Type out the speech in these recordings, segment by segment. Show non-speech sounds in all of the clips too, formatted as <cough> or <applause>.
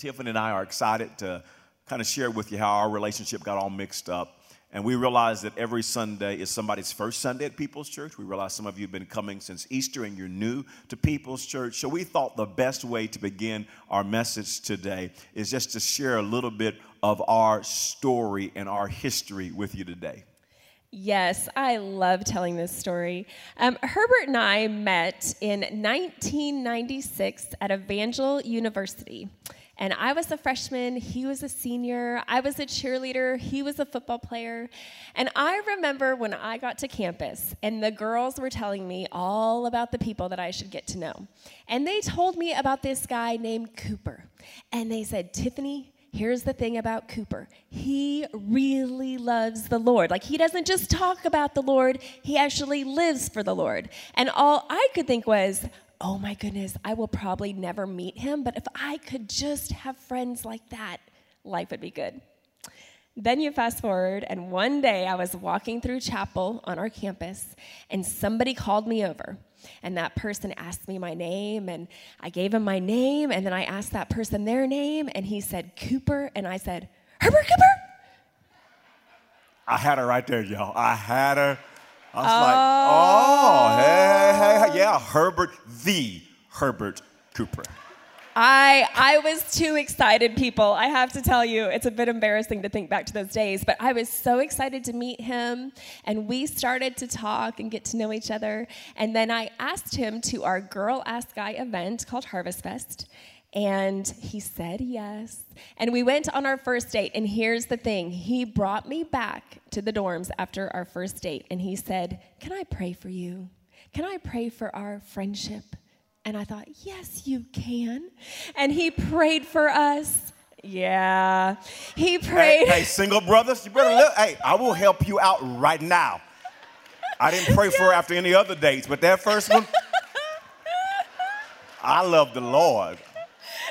Tiffany and I are excited to kind of share with you how our relationship got all mixed up. And we realize that every Sunday is somebody's first Sunday at People's Church. We realize some of you have been coming since Easter and you're new to People's Church. So we thought the best way to begin our message today is just to share a little bit of our story and our history with you today. Yes, I love telling this story. Um, Herbert and I met in 1996 at Evangel University. And I was a freshman, he was a senior, I was a cheerleader, he was a football player. And I remember when I got to campus and the girls were telling me all about the people that I should get to know. And they told me about this guy named Cooper. And they said, Tiffany, here's the thing about Cooper. He really loves the Lord. Like, he doesn't just talk about the Lord, he actually lives for the Lord. And all I could think was, oh my goodness, I will probably never meet him, but if I could just have friends like that, life would be good. Then you fast forward, and one day I was walking through chapel on our campus, and somebody called me over. And that person asked me my name, and I gave him my name, and then I asked that person their name, and he said Cooper, and I said, Herbert Cooper? I had her right there, y'all. I had her I was oh. like, oh, hey, hey, hey, yeah, Herbert, the Herbert Cooper. I I was too excited, people. I have to tell you, it's a bit embarrassing to think back to those days, but I was so excited to meet him, and we started to talk and get to know each other. And then I asked him to our Girl Ask Guy event called Harvest Fest, and he said yes. And we went on our first date. And here's the thing he brought me back to the dorms after our first date. And he said, Can I pray for you? Can I pray for our friendship? And I thought, Yes, you can. And he prayed for us. Yeah. He prayed. Hey, hey single brothers, you better look. hey, I will help you out right now. I didn't pray for her after any other dates, but that first one, I love the Lord.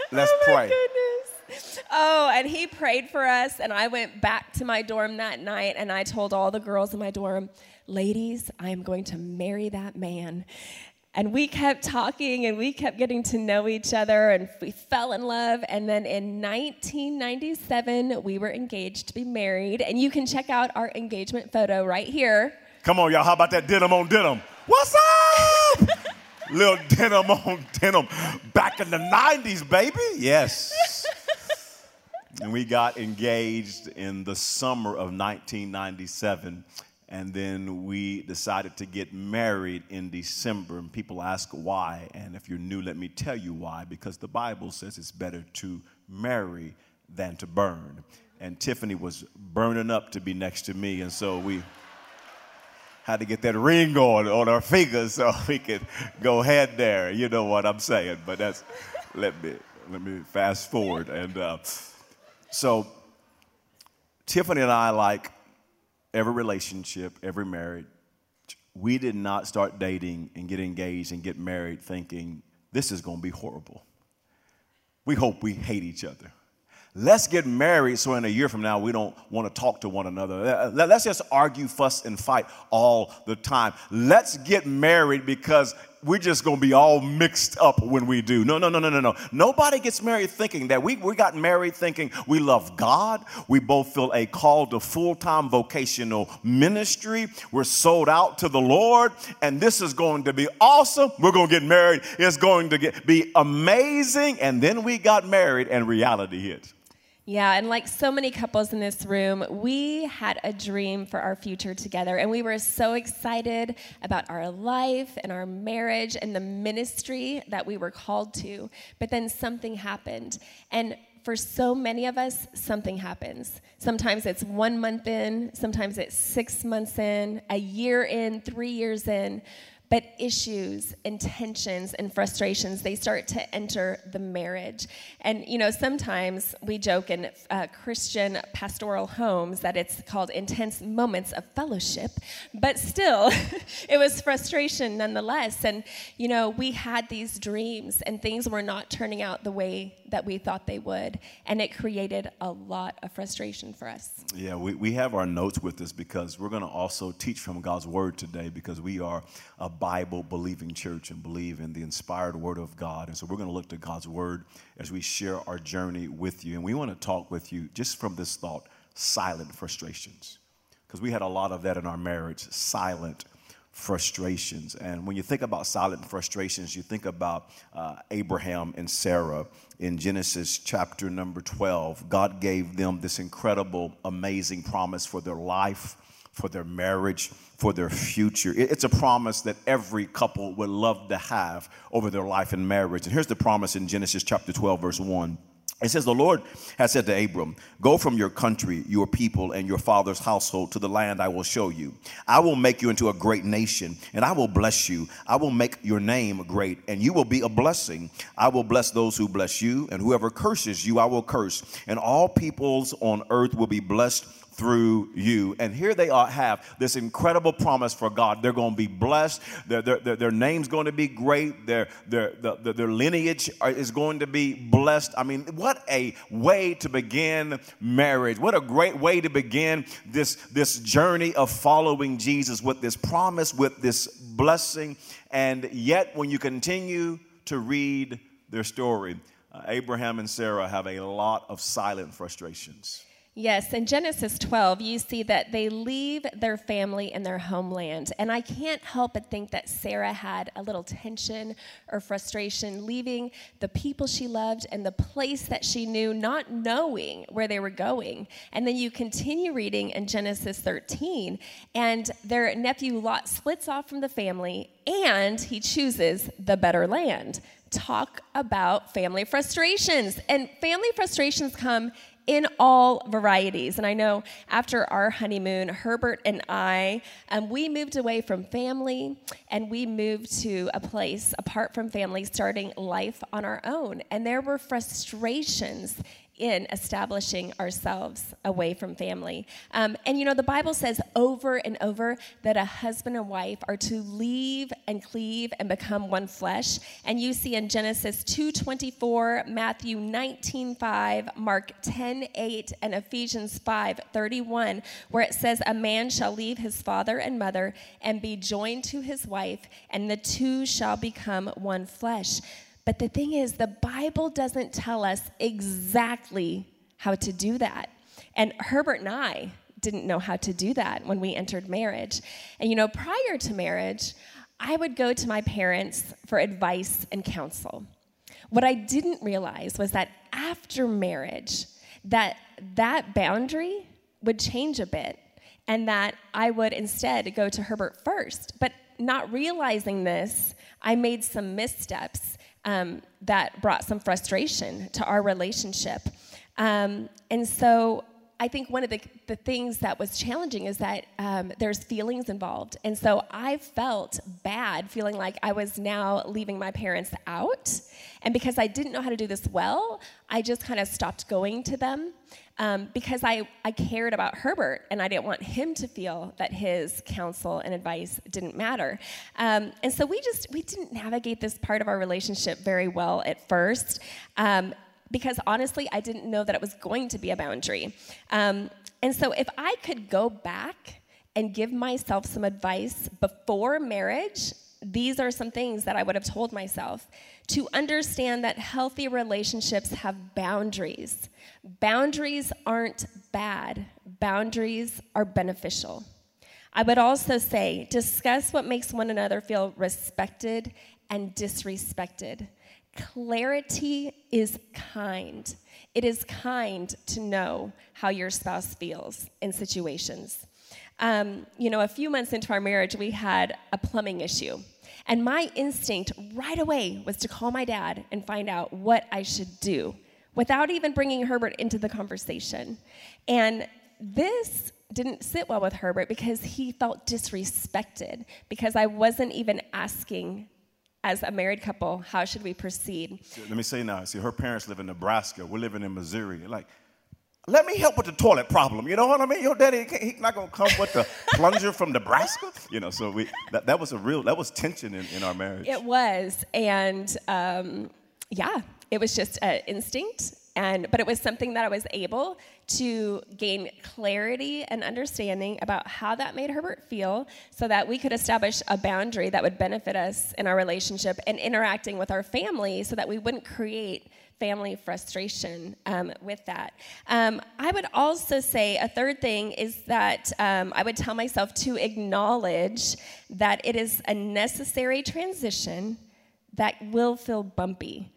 <laughs> Let's oh pray. Goodness. Oh, and he prayed for us, and I went back to my dorm that night, and I told all the girls in my dorm, ladies, I am going to marry that man. And we kept talking and we kept getting to know each other and we fell in love. And then in 1997, we were engaged to be married. And you can check out our engagement photo right here. Come on, y'all. How about that denim on denim? What's up? Little denim on denim. Back in the 90s, baby. Yes. and we got engaged in the summer of 1997. And then we decided to get married in December. And people ask why. And if you're new, let me tell you why. Because the Bible says it's better to marry than to burn. And Tiffany was burning up to be next to me. And so we had to get that ring on on our fingers so <laughs> we could go head there. You know what I'm saying? But that's let me let me fast forward. And uh, so Tiffany and I, like every relationship, every marriage, we did not start dating and get engaged and get married thinking this is going to be horrible. We hope we hate each other. Let's get married so in a year from now we don't want to talk to one another. Uh, uh, let's just argue, fuss, and fight all the time. Let's get married because we're just going to be all mixed up when we do. No, no, no, no, no, no. Nobody gets married thinking that. We, we got married thinking we love God. We both feel a call to full time vocational ministry. We're sold out to the Lord, and this is going to be awesome. We're going to get married. It's going to get, be amazing. And then we got married, and reality hit. Yeah, and like so many couples in this room, we had a dream for our future together, and we were so excited about our life and our marriage and the ministry that we were called to. But then something happened, and for so many of us, something happens. Sometimes it's one month in, sometimes it's six months in, a year in, three years in but issues and tensions and frustrations they start to enter the marriage. And you know sometimes we joke in uh, christian pastoral homes that it's called intense moments of fellowship. But still <laughs> it was frustration nonetheless. And you know we had these dreams and things were not turning out the way that we thought they would. And it created a lot of frustration for us. Yeah, we, we have our notes with us because we're going to also teach from God's Word today because we are a Bible believing church and believe in the inspired Word of God. And so we're going to look to God's Word as we share our journey with you. And we want to talk with you just from this thought silent frustrations. Because we had a lot of that in our marriage silent frustrations. And when you think about silent frustrations, you think about uh, Abraham and Sarah in Genesis chapter number 12. God gave them this incredible, amazing promise for their life, for their marriage, for their future. It's a promise that every couple would love to have over their life and marriage. And here's the promise in Genesis chapter 12, verse 1. It says, The Lord has said to Abram, Go from your country, your people, and your father's household to the land I will show you. I will make you into a great nation, and I will bless you. I will make your name great, and you will be a blessing. I will bless those who bless you, and whoever curses you, I will curse. And all peoples on earth will be blessed through you. And here they are, have this incredible promise for God. They're going to be blessed. Their, their, their, name's going to be great. Their, their, their, their lineage is going to be blessed. I mean, what a way to begin marriage. What a great way to begin this, this journey of following Jesus with this promise, with this blessing. And yet, when you continue to read their story, uh, Abraham and Sarah have a lot of silent frustrations. Yes, in Genesis 12, you see that they leave their family and their homeland. And I can't help but think that Sarah had a little tension or frustration leaving the people she loved and the place that she knew, not knowing where they were going. And then you continue reading in Genesis 13, and their nephew Lot splits off from the family and he chooses the better land talk about family frustrations. And family frustrations come in all varieties. And I know after our honeymoon, Herbert and I, um, we moved away from family and we moved to a place apart from family, starting life on our own. And there were frustrations in establishing ourselves away from family. Um, and you know, the Bible says over and over that a husband and wife are to leave and cleave and become one flesh. And you see in Genesis 2:24, Matthew 19:5, Mark 10:8, and Ephesians 5:31, where it says, "A man shall leave his father and mother and be joined to his wife, and the two shall become one flesh." But the thing is, the Bible doesn't tell us exactly how to do that. And Herbert and I didn't know how to do that when we entered marriage. And you know, prior to marriage, I would go to my parents for advice and counsel. What I didn't realize was that after marriage, that that boundary would change a bit and that I would instead go to Herbert first. But not realizing this, I made some missteps um, that brought some frustration to our relationship. Um, and so I think one of the, the things that was challenging is that um, there's feelings involved. And so I felt bad feeling like I was now leaving my parents out. And because I didn't know how to do this well, I just kind of stopped going to them um, because I, I cared about Herbert and I didn't want him to feel that his counsel and advice didn't matter. Um, and so we just, we didn't navigate this part of our relationship very well at first. Um, because honestly, I didn't know that it was going to be a boundary. Um, and so, if I could go back and give myself some advice before marriage, these are some things that I would have told myself to understand that healthy relationships have boundaries. Boundaries aren't bad, boundaries are beneficial. I would also say discuss what makes one another feel respected and disrespected. Clarity is kind. It is kind to know how your spouse feels in situations. Um, you know, a few months into our marriage, we had a plumbing issue. And my instinct right away was to call my dad and find out what I should do without even bringing Herbert into the conversation. And this didn't sit well with Herbert because he felt disrespected because I wasn't even asking as a married couple, how should we proceed? Let me say now, see, her parents live in Nebraska. We're living in Missouri. Like, let me help with the toilet problem. You know what I mean? Your daddy, he's not gonna come with the <laughs> plunger from Nebraska. You know, so we that, that was a real that was tension in, in our marriage. It was, and um, yeah, it was just an instinct and but it was something that I was able to gain clarity and understanding about how that made Herbert feel so that we could establish a boundary that would benefit us in our relationship and interacting with our family so that we wouldn't create family frustration um, with that. Um, I would also say a third thing is that um, I would tell myself to acknowledge that it is a necessary transition that will feel bumpy.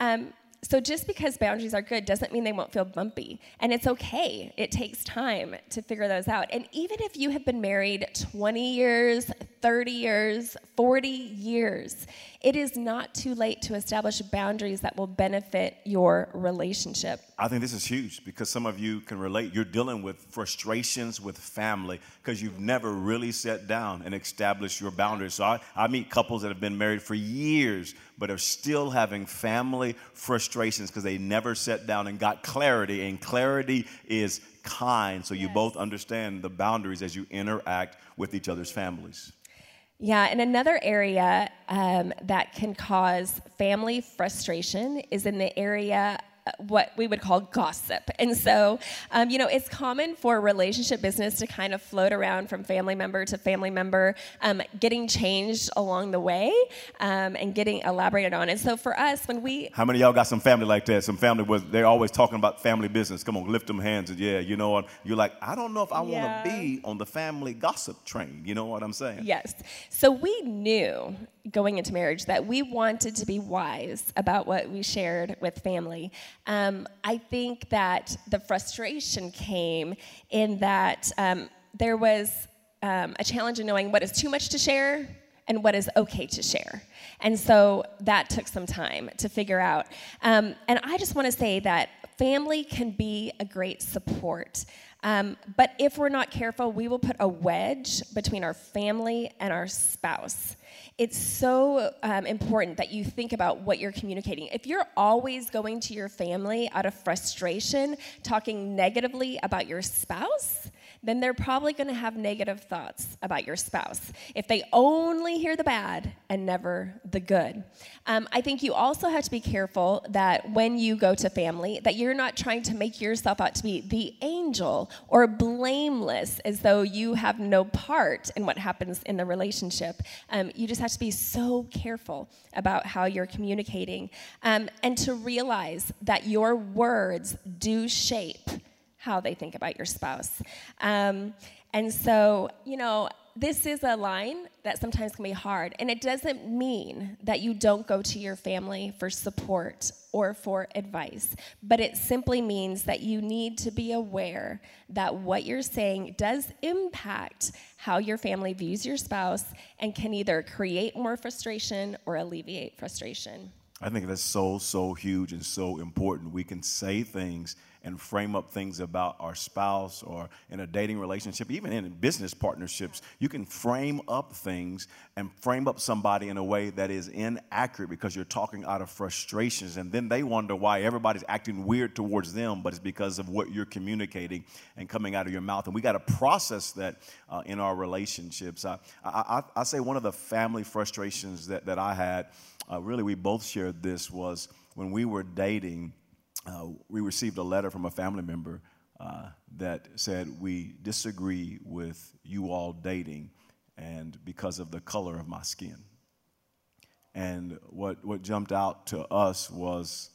Um, so just because boundaries are good doesn't mean they won't feel bumpy. And it's okay. It takes time to figure those out. And even if you have been married 20 years, 30 years, 40 years, it is not too late to establish boundaries that will benefit your relationship. I think this is huge because some of you can relate. You're dealing with frustrations with family because you've never really sat down and established your boundaries. So I, I meet couples that have been married for years but are still having family frustrations because they never sat down and got clarity. And clarity is kind, so you both understand the boundaries as you interact with each other's families. Yeah, and another area um, that can cause family frustration is in the area what we would call gossip. And so, um, you know, it's common for relationship business to kind of float around from family member to family member, um, getting changed along the way um, and getting elaborated on. And so for us, when we. How many y'all got some family like that? Some family where they're always talking about family business. Come on, lift them hands. And yeah, you know, you're like, I don't know if I yeah. want to be on the family gossip train. You know what I'm saying? Yes. So we knew going into marriage that we wanted to be wise about what we shared with family. Um, I think that the frustration came in that um, there was um, a challenge in knowing what is too much to share and what is okay to share. And so that took some time to figure out. Um, and I just want to say that family can be a great support. Um, but if we're not careful, we will put a wedge between our family and our spouse. It's so um, important that you think about what you're communicating. If you're always going to your family out of frustration, talking negatively about your spouse, then they're probably going to have negative thoughts about your spouse if they only hear the bad and never the good. Um, I think you also have to be careful that when you go to family, that you're not trying to make yourself out to be the angel or blameless as though you have no part in what happens in the relationship. Um, you just have to be so careful about how you're communicating um, and to realize that your words do shape how they think about your spouse. Um, and so, you know, this is a line that sometimes can be hard. And it doesn't mean that you don't go to your family for support or for advice, but it simply means that you need to be aware that what you're saying does impact how your family views your spouse and can either create more frustration or alleviate frustration. I think that's so, so huge and so important. We can say things and frame up things about our spouse or in a dating relationship, even in business partnerships. You can frame up things and frame up somebody in a way that is inaccurate because you're talking out of frustrations. And then they wonder why everybody's acting weird towards them, but it's because of what you're communicating and coming out of your mouth. And we got to process that uh, in our relationships. I, I, I, say one of the family frustrations that, that I had, uh, really, we both shared this, was when we were dating uh, we received a letter from a family member uh, that said, We disagree with you all dating and because of the color of my skin. And what, what jumped out to us was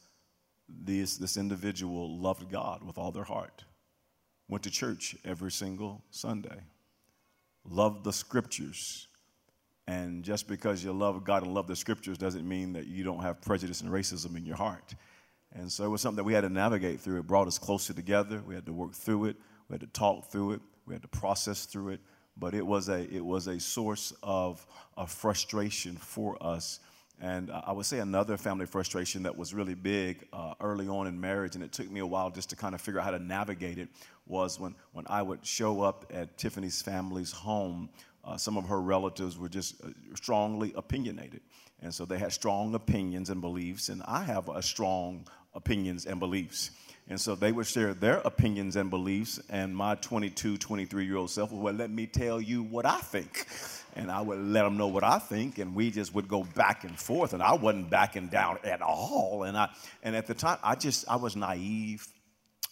this, this individual loved God with all their heart, went to church every single Sunday, loved the scriptures. And just because you love God and love the scriptures doesn't mean that you don't have prejudice and racism in your heart. And so it was something that we had to navigate through. It brought us closer together. We had to work through it. We had to talk through it. We had to process through it. But it was a, it was a source of, of frustration for us. And I would say another family frustration that was really big uh, early on in marriage, and it took me a while just to kind of figure out how to navigate it, was when, when I would show up at Tiffany's family's home. Uh, some of her relatives were just uh, strongly opinionated. And so they had strong opinions and beliefs, and I have a strong opinions and beliefs. And so they would share their opinions and beliefs, and my 22, 23 year old self would, well, let me tell you what I think. and I would let them know what I think, and we just would go back and forth, and I wasn't backing down at all. And I, and at the time, I just, I was naive,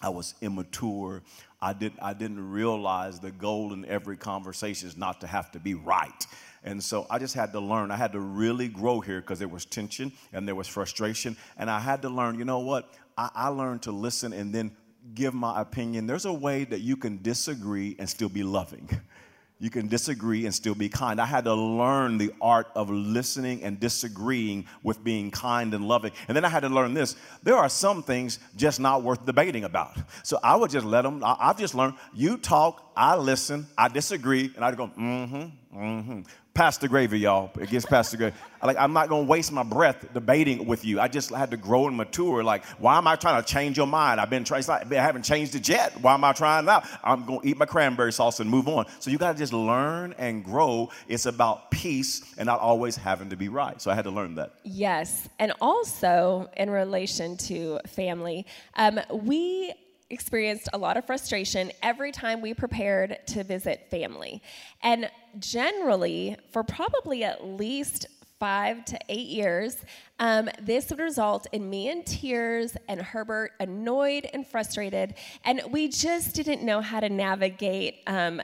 I was immature. I did, I didn't realize the goal in every conversation is not to have to be right. And so I just had to learn. I had to really grow here because there was tension and there was frustration. And I had to learn, you know what? I, I learned to listen and then give my opinion. There's a way that you can disagree and still be loving. You can disagree and still be kind. I had to learn the art of listening and disagreeing with being kind and loving. And then I had to learn this there are some things just not worth debating about. So I would just let them, I, have just learned you talk, I listen, I disagree, and I'd go, mm hmm, mm hmm. Pastor Gravy, y'all. it Against Pastor Gravy. Like, I'm not going to waste my breath debating with you. I just had to grow and mature. Like, why am I trying to change your mind? I've been trying, like, I haven't changed it yet. Why am I trying now? I'm going to eat my cranberry sauce and move on. So you got to just learn and grow. It's about peace and not always having to be right. So I had to learn that. Yes. And also, in relation to family, um, we experienced a lot of frustration every time we prepared to visit family. And generally, for probably at least five to eight years, um, this would result in me in tears and Herbert annoyed and frustrated. And we just didn't know how to navigate um,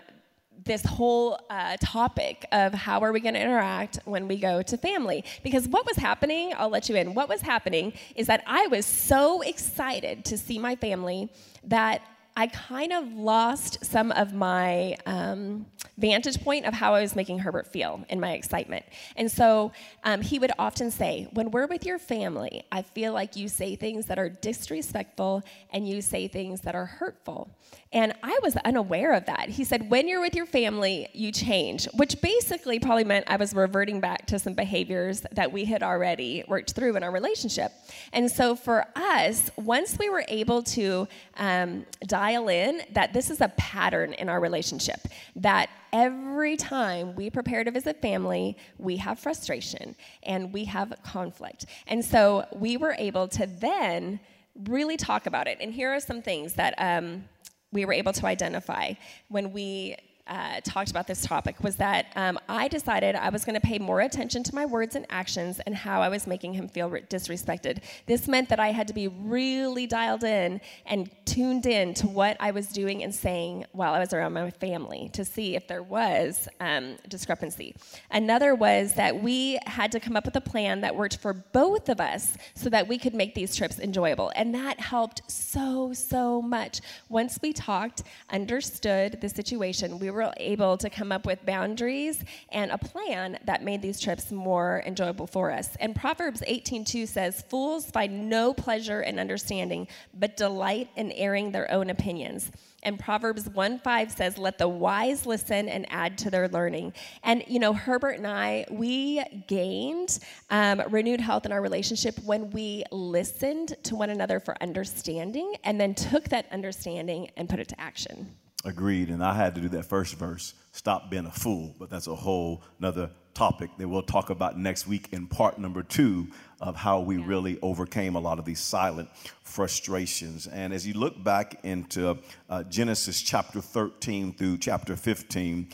this whole uh, topic of how are we going to interact when we go to family. Because what was happening i'll let you in what was happening is that i was so excited to see my family that I kind of lost some of my um, vantage point of how I was making Herbert feel in my excitement. And so um, he would often say, When we're with your family, I feel like you say things that are disrespectful and you say things that are hurtful. And I was unaware of that. He said, When you're with your family, you change, which basically probably meant I was reverting back to some behaviors that we had already worked through in our relationship. And so for us, once we were able to um, dial in that this is a pattern in our relationship, that every time we prepare to visit family, we have frustration and we have conflict. And so we were able to then really talk about it. And here are some things that um, we were able to identify when we uh, talked about this topic was that um, I decided I was going to pay more attention to my words and actions and how I was making him feel disrespected. This meant that I had to be really dialed in and tuned in to what I was doing and saying while I was around my family to see if there was um, discrepancy. Another was that we had to come up with a plan that worked for both of us so that we could make these trips enjoyable. And that helped so, so much. Once we talked, understood the situation, we were were able to come up with boundaries and a plan that made these trips more enjoyable for us. And Proverbs 18:2 says, "Fools find no pleasure in understanding, but delight in airing their own opinions." And Proverbs 1:5 says, "Let the wise listen and add to their learning." And you know, Herbert and I, we gained um, renewed health in our relationship when we listened to one another for understanding, and then took that understanding and put it to action. Agreed. And I had to do that first verse, stop being a fool. But that's a whole nother topic that we'll talk about next week in part number two of how we really overcame a lot of these silent frustrations. And as you look back into uh, Genesis chapter 13 through chapter 15,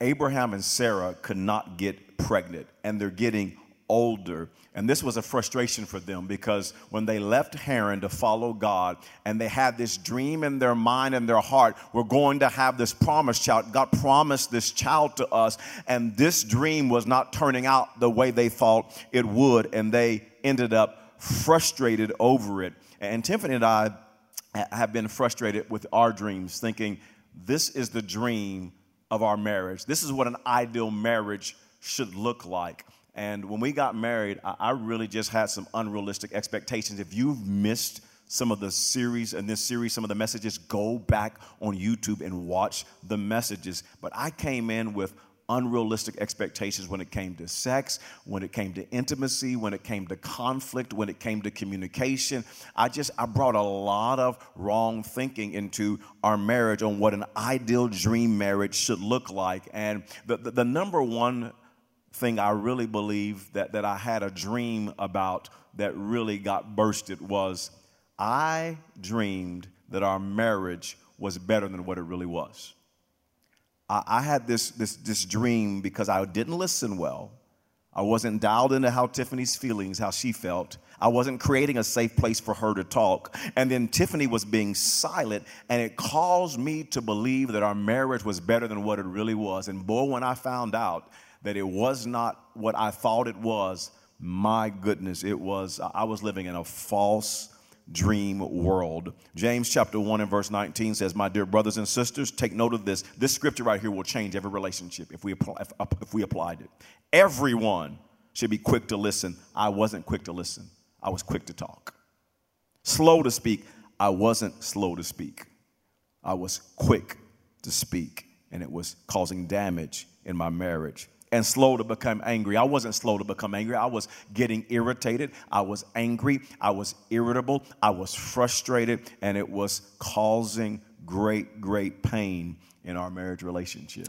Abraham and Sarah could not get pregnant, and they're getting older. And this was a frustration for them because when they left Haran to follow God and they had this dream in their mind and their heart, we're going to have this promised child. God promised this child to us, and this dream was not turning out the way they thought it would, and they ended up frustrated over it. And Tiffany and I have been frustrated with our dreams, thinking this is the dream of our marriage. This is what an ideal marriage should look like. And when we got married, I, really just had some unrealistic expectations. If you've missed some of the series and this series, some of the messages, go back on YouTube and watch the messages. But I came in with unrealistic expectations when it came to sex, when it came to intimacy, when it came to conflict, when it came to communication. I just I brought a lot of wrong thinking into our marriage on what an ideal dream marriage should look like. And the, the, the number one thing I really believe that, that I had a dream about that really got bursted was I dreamed that our marriage was better than what it really was. I, I had this, this, this dream because I didn't listen well. I wasn't dialed into how Tiffany's feelings, how she felt. I wasn't creating a safe place for her to talk. And then Tiffany was being silent, and it caused me to believe that our marriage was better than what it really was. And boy, when I found out that it was not what I thought it was, my goodness, it was, I was living in a false dream world. James chapter 1 and verse 19 says, My dear brothers and sisters, take note of this. This scripture right here will change every relationship if we, apply, if, uh, if we applied it. Everyone should be quick to listen. I wasn't quick to listen, I was quick to talk. Slow to speak. I wasn't slow to speak. I was quick to speak, and it was causing damage in my marriage and slow to become angry. I wasn't slow to become angry. I was getting irritated. I was angry. I was irritable. I was frustrated, and it was causing great, great pain in our marriage relationship.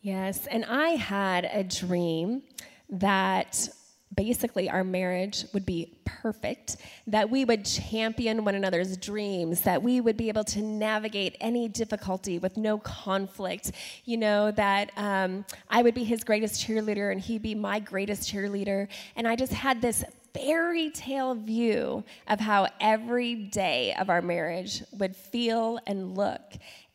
Yes, and I had a dream that basically our marriage would be perfect, that we would champion one another's dreams, that we would be able to navigate any difficulty with no conflict, you know, that um, I would be his greatest cheerleader and he'd be my greatest cheerleader. And I just had this fairy tale view of how every day of our marriage would feel and look.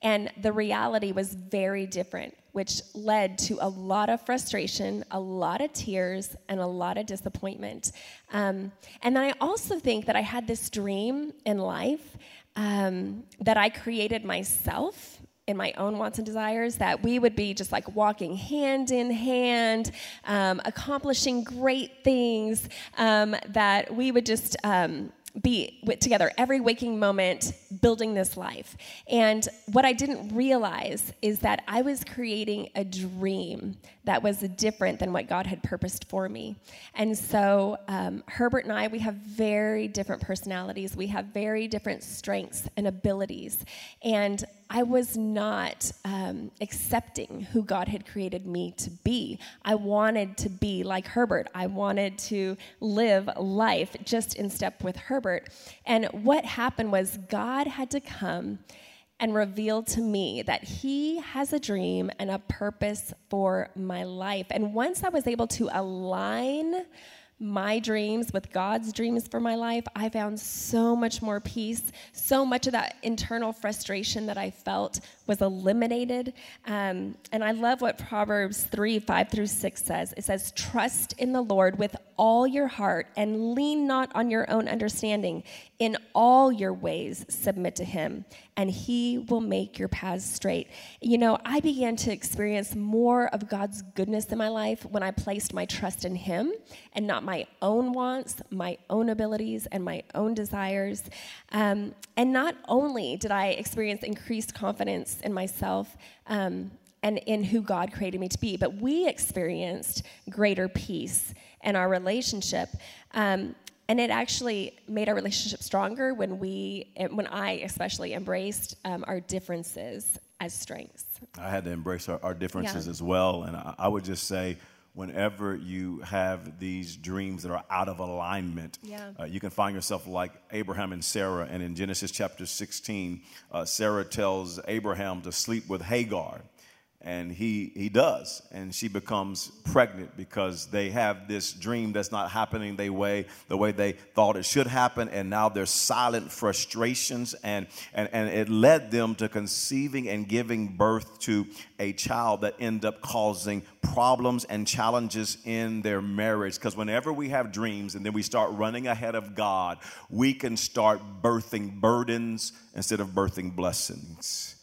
And the reality was very different which led to a lot of frustration, a lot of tears, and a lot of disappointment. Um, and then I also think that I had this dream in life um, that I created myself in my own wants and desires that we would be just like walking hand in hand, um, accomplishing great things, um, that we would just um, be together every waking moment building this life. And what I didn't realize is that I was creating a dream that was different than what God had purposed for me. And so, um, Herbert and I, we have very different personalities, we have very different strengths and abilities. And I was not um, accepting who God had created me to be. I wanted to be like Herbert. I wanted to live life just in step with Herbert. And what happened was God had to come and reveal to me that He has a dream and a purpose for my life. And once I was able to align my dreams with God's dreams for my life, I found so much more peace. So much of that internal frustration that I felt was eliminated. Um, and I love what Proverbs 3 5 through 6 says. It says, Trust in the Lord with all your heart and lean not on your own understanding. In all your ways, submit to him, and he will make your paths straight. You know, I began to experience more of God's goodness in my life when I placed my trust in him and not my own wants, my own abilities, and my own desires. Um, and not only did I experience increased confidence in myself, um, and in who God created me to be. But we experienced greater peace in our relationship. Um, and it actually made our relationship stronger when we, when I especially embraced um, our differences as strengths. I had to embrace our, our differences yeah. as well. And I, I, would just say, whenever you have these dreams that are out of alignment, yeah. uh, you can find yourself like Abraham and Sarah. And in Genesis chapter 16, uh, Sarah tells Abraham to sleep with Hagar and he he does. And she becomes pregnant because they have this dream that's not happening the way the way they thought it should happen. And now there's silent frustrations and and, and it led them to conceiving and giving birth to a child that end up causing problems and challenges in their marriage. Because whenever we have dreams and then we start running ahead of God we can start birthing burdens instead of birthing blessings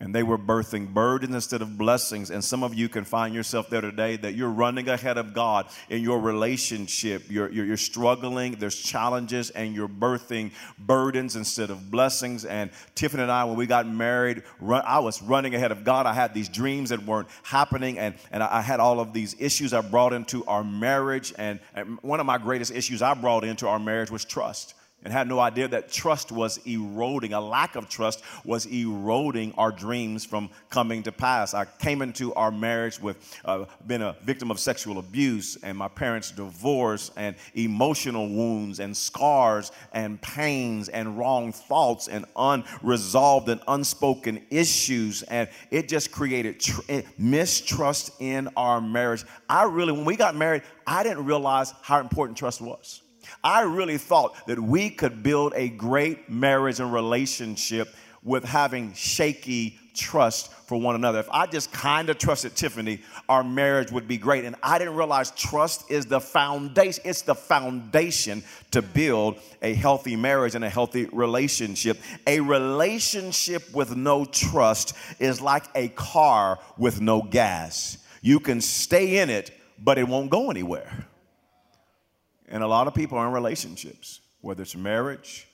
and they were birthing burdens instead of blessings. And some of you can find yourself there today that you're running ahead of God in your relationship. You're, you're, you're, struggling, there's challenges, and you're birthing burdens instead of blessings. And Tiffany and I, when we got married, run, I was running ahead of God. I had these dreams that weren't happening, and, and I had all of these issues I brought into our marriage. And, and one of my greatest issues I brought into our marriage was trust and had no idea that trust was eroding. A lack of trust was eroding our dreams from coming to pass. I came into our marriage with uh, been a victim of sexual abuse and my parents' divorce and emotional wounds and scars and pains and wrong thoughts and unresolved and unspoken issues. And it just created tr- mistrust in our marriage. I really, when we got married, I didn't realize how important trust was. I really thought that we could build a great marriage and relationship with having shaky trust for one another. If I just kind of trusted Tiffany, our marriage would be great. And I didn't realize trust is the foundation. It's the foundation to build a healthy marriage and a healthy relationship. A relationship with no trust is like a car with no gas. You can stay in it, but it won't go anywhere. And a lot of people are in relationships, whether it's marriage,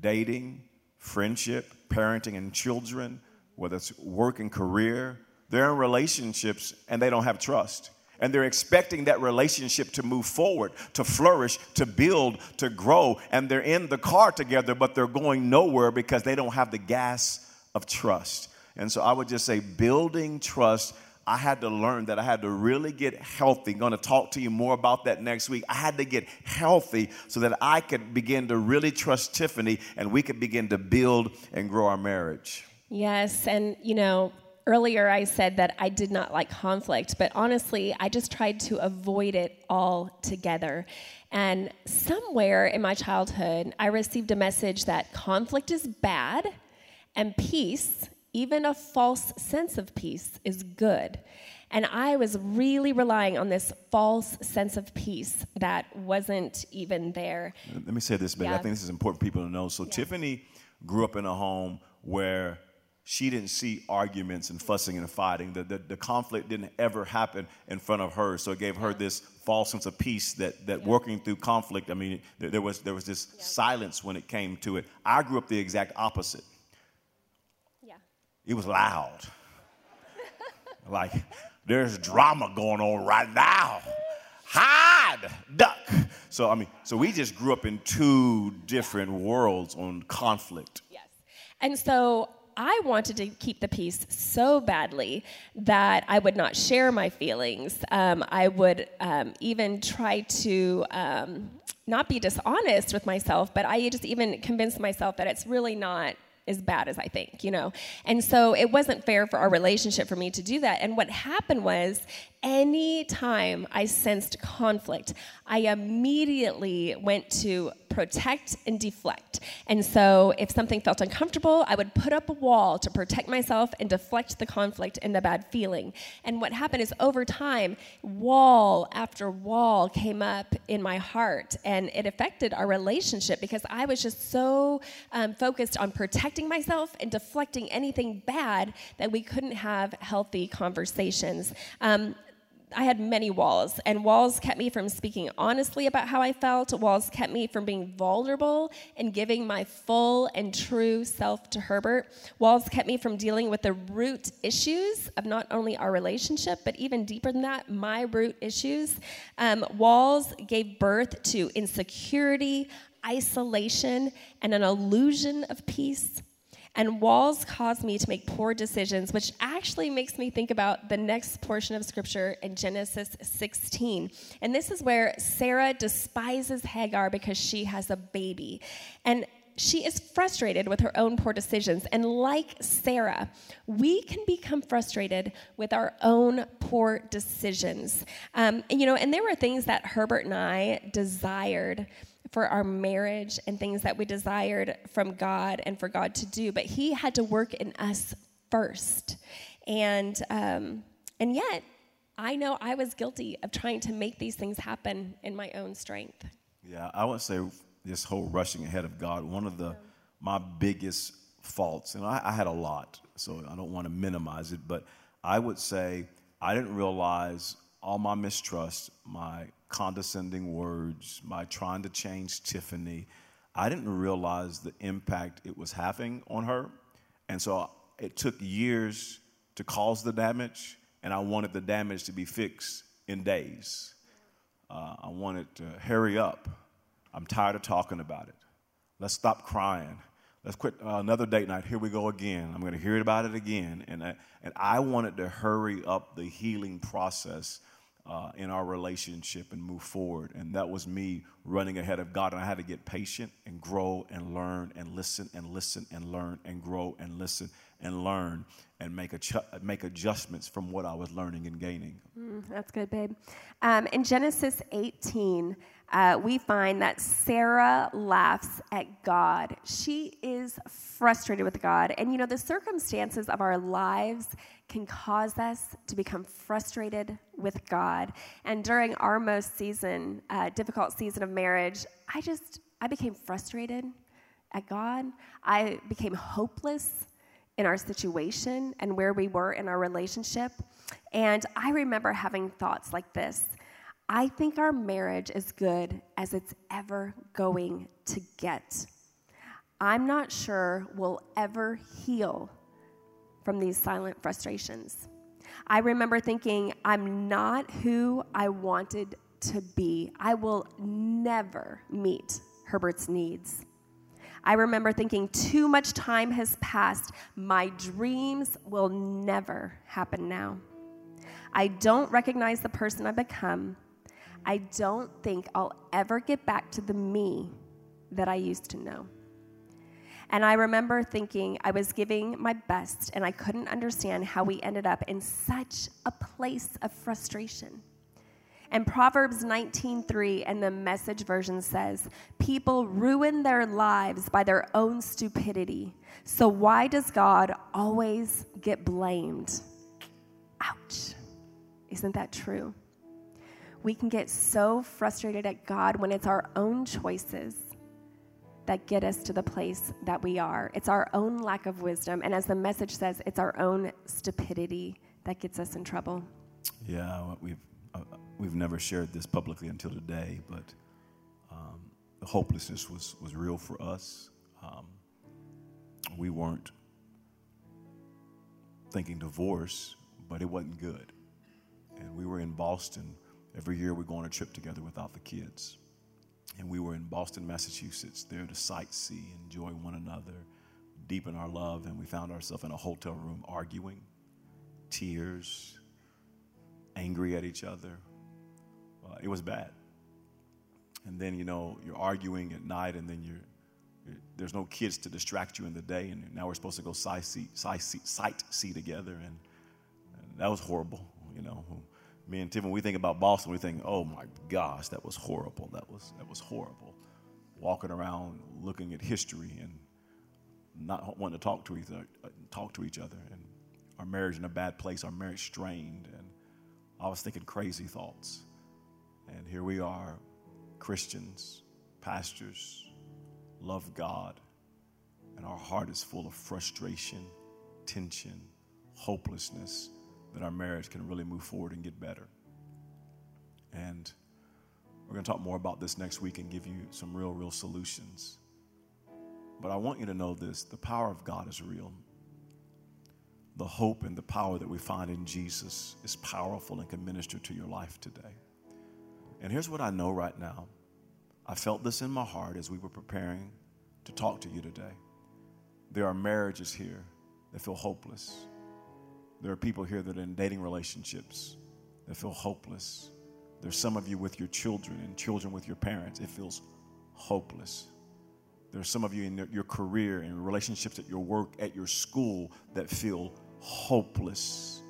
dating, friendship, parenting and children, whether it's work and career. They're in relationships and they don't have trust. And they're expecting that relationship to move forward, to flourish, to build, to grow. And they're in the car together, but they're going nowhere because they don't have the gas of trust. And so I would just say building trust I had to learn that I had to really get healthy. Going to talk to you more about that next week. I had to get healthy so that I could begin to really trust Tiffany and we could begin to build and grow our marriage. Yes, and you know, earlier I said that I did not like conflict, but honestly, I just tried to avoid it altogether. And somewhere in my childhood, I received a message that conflict is bad and peace even a false sense of peace is good. And I was really relying on this false sense of peace that wasn't even there. Let me say this, baby. Yeah. I think this is important for people to know. So, yeah. Tiffany grew up in a home where she didn't see arguments and fussing and fighting. The, the, the, conflict didn't ever happen in front of her. So it gave her this false sense of peace that, that yeah. working through conflict, I mean, there, there was, there was this silence when it came to it. I grew up the exact opposite. It was loud. like, there's drama going on right now. Hide, duck. So, I mean, so we just grew up in two different worlds on conflict. Yes. And so I wanted to keep the peace so badly that I would not share my feelings. Um, I would um, even try to um, not be dishonest with myself, but I just even convinced myself that it's really not as bad as I think, you know? And so it wasn't fair for our relationship for me to do that. And what happened was anytime I sensed conflict, I immediately went to protect and deflect. And so if something felt uncomfortable, I would put up a wall to protect myself and deflect the conflict and the bad feeling. And what happened is over time, wall after wall came up in my heart, and it affected our relationship because I was just so um, focused on protecting myself and deflecting anything bad that we couldn't have healthy conversations. Um, I had many walls, and walls kept me from speaking honestly about how I felt. Walls kept me from being vulnerable and giving my full and true self to Herbert. Walls kept me from dealing with the root issues of not only our relationship, but even deeper than that, my root issues. Um, walls gave birth to insecurity, isolation, and an illusion of peace. And walls cause me to make poor decisions, which actually makes me think about the next portion of scripture in Genesis 16. And this is where Sarah despises Hagar because she has a baby. And she is frustrated with her own poor decisions. And like Sarah, we can become frustrated with our own poor decisions. Um, and, you know, and there were things that Herbert and I desired for our marriage and things that we desired from God and for God to do, but He had to work in us first. And um, and yet, I know I was guilty of trying to make these things happen in my own strength. Yeah, I would say this whole rushing ahead of God. One of the my biggest faults, and I, I had a lot, so I don't want to minimize it, but I would say I didn't realize all my mistrust, my condescending words, my trying to change Tiffany, I didn't realize the impact it was having on her. And so it took years to cause the damage, and I wanted the damage to be fixed in days. Uh, I wanted to hurry up. I'm tired of talking about it. Let's stop crying. Let's quit uh, another date night. Here we go again. I'm going to hear about it again. And I, and I wanted to hurry up the healing process uh, in our relationship and move forward. And that was me running ahead of God. And I had to get patient and grow and learn and listen and listen and learn and grow and listen and learn and make, a ch- make adjustments from what I was learning and gaining. Mm, that's good, babe. Um, in Genesis 18, uh, we find that Sarah laughs at God. She is frustrated with God. And you know, the circumstances of our lives can cause us to become frustrated with God. And during our most season, uh, difficult season of marriage, I just, I became frustrated at God. I became hopeless in our situation and where we were in our relationship. And I remember having thoughts like this I think our marriage is good as it's ever going to get. I'm not sure we'll ever heal from these silent frustrations. I remember thinking, I'm not who I wanted to be. I will never meet Herbert's needs. I remember thinking, too much time has passed. My dreams will never happen now. I don't recognize the person I've become. I don't think I'll ever get back to the me that I used to know. And I remember thinking I was giving my best, and I couldn't understand how we ended up in such a place of frustration. And Proverbs 19:3 and the message version says, "People ruin their lives by their own stupidity. So why does God always get blamed?" Ouch. Isn't that true? We can get so frustrated at God when it's our own choices that get us to the place that we are. It's our own lack of wisdom. And as the message says, it's our own stupidity that gets us in trouble. Yeah, we've, we've never shared this publicly until today, but um, the hopelessness was, was real for us. Um, we weren't thinking divorce, but it wasn't good. And we were in Boston. Every year we go on a trip together without the kids. And we were in Boston, Massachusetts, there to sightsee, enjoy one another, deepen our love. And we found ourselves in a hotel room arguing, tears, angry at each other. Uh, it was bad. And then, you know, you're arguing at night, and then you're, you're, there's no kids to distract you in the day. And now we're supposed to go sightsee, sightsee, sightsee together. And, and that was horrible, you know me and Tiff, when we think about Boston, we think, oh my gosh, that was horrible. That was, that was horrible. Walking around looking at history and not wanting to talk to each other, talk to each other, and our marriage in a bad place, our marriage strained, and I was thinking crazy thoughts. And here we are, Christians, pastors, love God, and our heart is full of frustration, tension, hopelessness that our marriage can really move forward and get better. And we're going to talk more about this next week and give you some real, real solutions. But I want you to know this the power of God is real. The hope and the power that we find in Jesus is powerful and can minister to your life today. And here's what I know right now I felt this in my heart as we were preparing to talk to you today. There are marriages here that feel hopeless. There are people here that are in dating relationships that feel hopeless. There's some of you with your children and children with your parents. It feels hopeless. There's some of you in your career and relationships at your work, at your school that feel hopeless.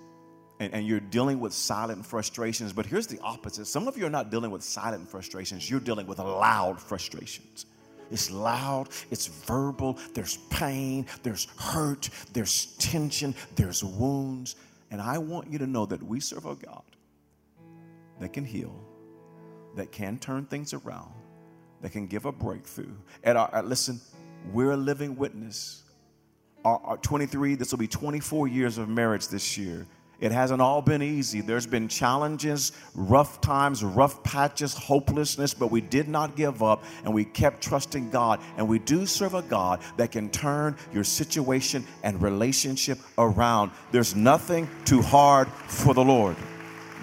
And, and you're dealing with silent frustrations. But here's the opposite some of you are not dealing with silent frustrations, you're dealing with loud frustrations. It's loud, it's verbal, there's pain, there's hurt, there's tension, there's wounds. And I want you to know that we serve a God that can heal, that can turn things around, that can give a breakthrough. At our, listen, we're a living witness. Our, our 23, this will be 24 years of marriage this year. It hasn't all been easy. There's been challenges, rough times, rough patches, hopelessness, but we did not give up and we kept trusting God. And we do serve a God that can turn your situation and relationship around. There's nothing too hard for the Lord.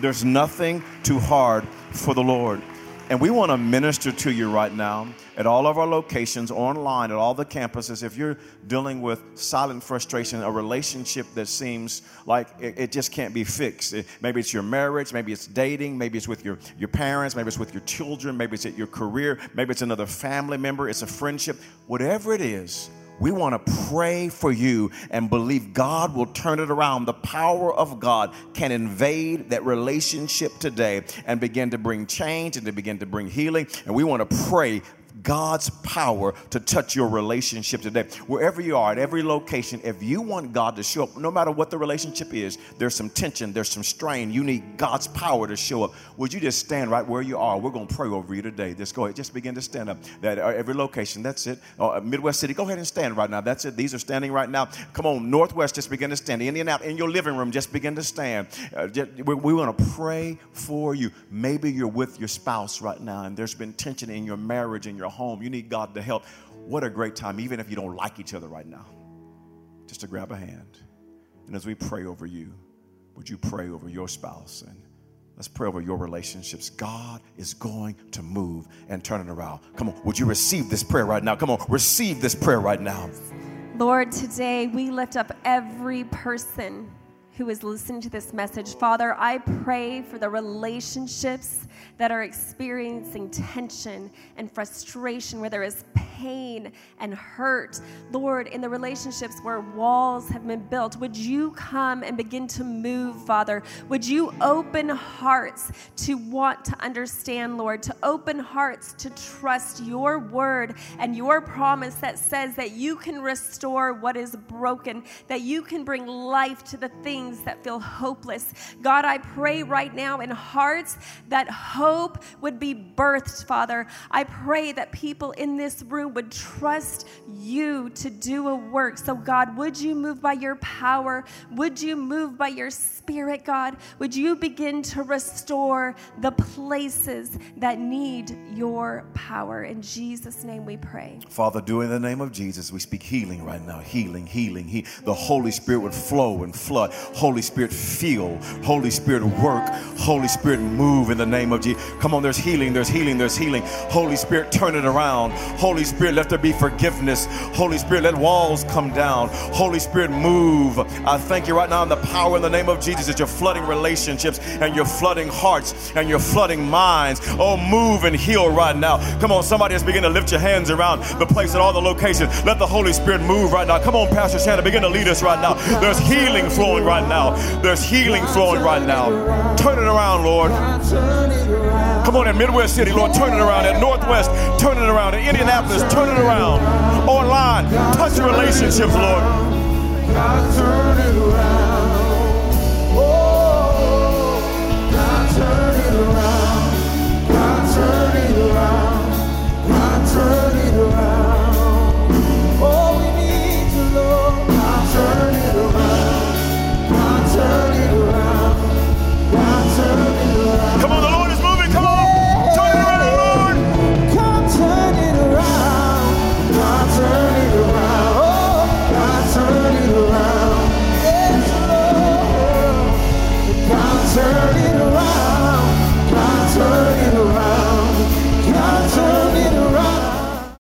There's nothing too hard for the Lord. And we want to minister to you right now at all of our locations, online, at all the campuses, if you're dealing with silent frustration, a relationship that seems like it, it just can't be fixed, it, maybe it's your marriage, maybe it's dating, maybe it's with your, your parents, maybe it's with your children, maybe it's at your career, maybe it's another family member, it's a friendship, whatever it is, we want to pray for you and believe God will turn it around. The power of God can invade that relationship today and begin to bring change and to begin to bring healing. And we want to pray God's power to touch your relationship today. Wherever you are, at every location, if you want God to show up, no matter what the relationship is, there's some tension, there's some strain. You need God's power to show up. Would you just stand right where you are? We're going to pray over you today. Just go ahead, just begin to stand up. That uh, every location, that's it. Uh, Midwest City, go ahead and stand right now. That's it. These are standing right now. Come on, Northwest, just begin to stand. Indianapolis, in your living room, just begin to stand. Uh, just, we, we want to pray for you. Maybe you're with your spouse right now, and there's been tension in your marriage, in your home. You need God to help. What a great time, even if you don't like each other right now, just to grab a hand. And as we pray over you, would you pray over your spouse and let's pray over your relationships. God is going to move and turn it around. Come on, would you receive this prayer right now? Come on, receive this prayer right now. Lord, today we lift up every person who is listening to this message. Father, I pray for the relationships that are experiencing tension and frustration, where there is pain and hurt. Lord, in the relationships where walls have been built, would you come and begin to move, Father? Would you open hearts to want to understand, Lord, to open hearts to trust your word and your promise that says that you can restore what is broken, that you can bring life to the things that feel hopeless. God, I pray right now in hearts that hope would be birthed, Father. I pray that people in this room would trust you to do a work. So, God, would you move by your power? Would you move by your spirit, God? Would you begin to restore the places that need your power? In Jesus' name we pray. Father, do in the name of Jesus, we speak healing right now. Healing, healing, healing. the Holy Spirit would flow and flood. Holy Spirit, feel. Holy Spirit, work. Holy Spirit, move in the name of Jesus. Come on, there's healing, there's healing, there's healing. Holy Spirit, turn it around. Holy Spirit, let there be forgiveness. Holy Spirit, let walls come down. Holy Spirit, move. I thank you right now in the power in the name of Jesus that you're flooding relationships and you're flooding hearts and you're flooding minds. Oh, move and heal right now. Come on, somebody just begin to lift your hands around the place at all the locations. Let the Holy Spirit move right now. Come on, Pastor Shannon, begin to lead us right now. There's healing flowing right now. Now there's healing flowing right now. Turn it around, Lord. Come on, in Midwest City, Lord, turn it around. At Northwest, turn it around. In Indianapolis, turn it around. Online, touch relationships, Lord.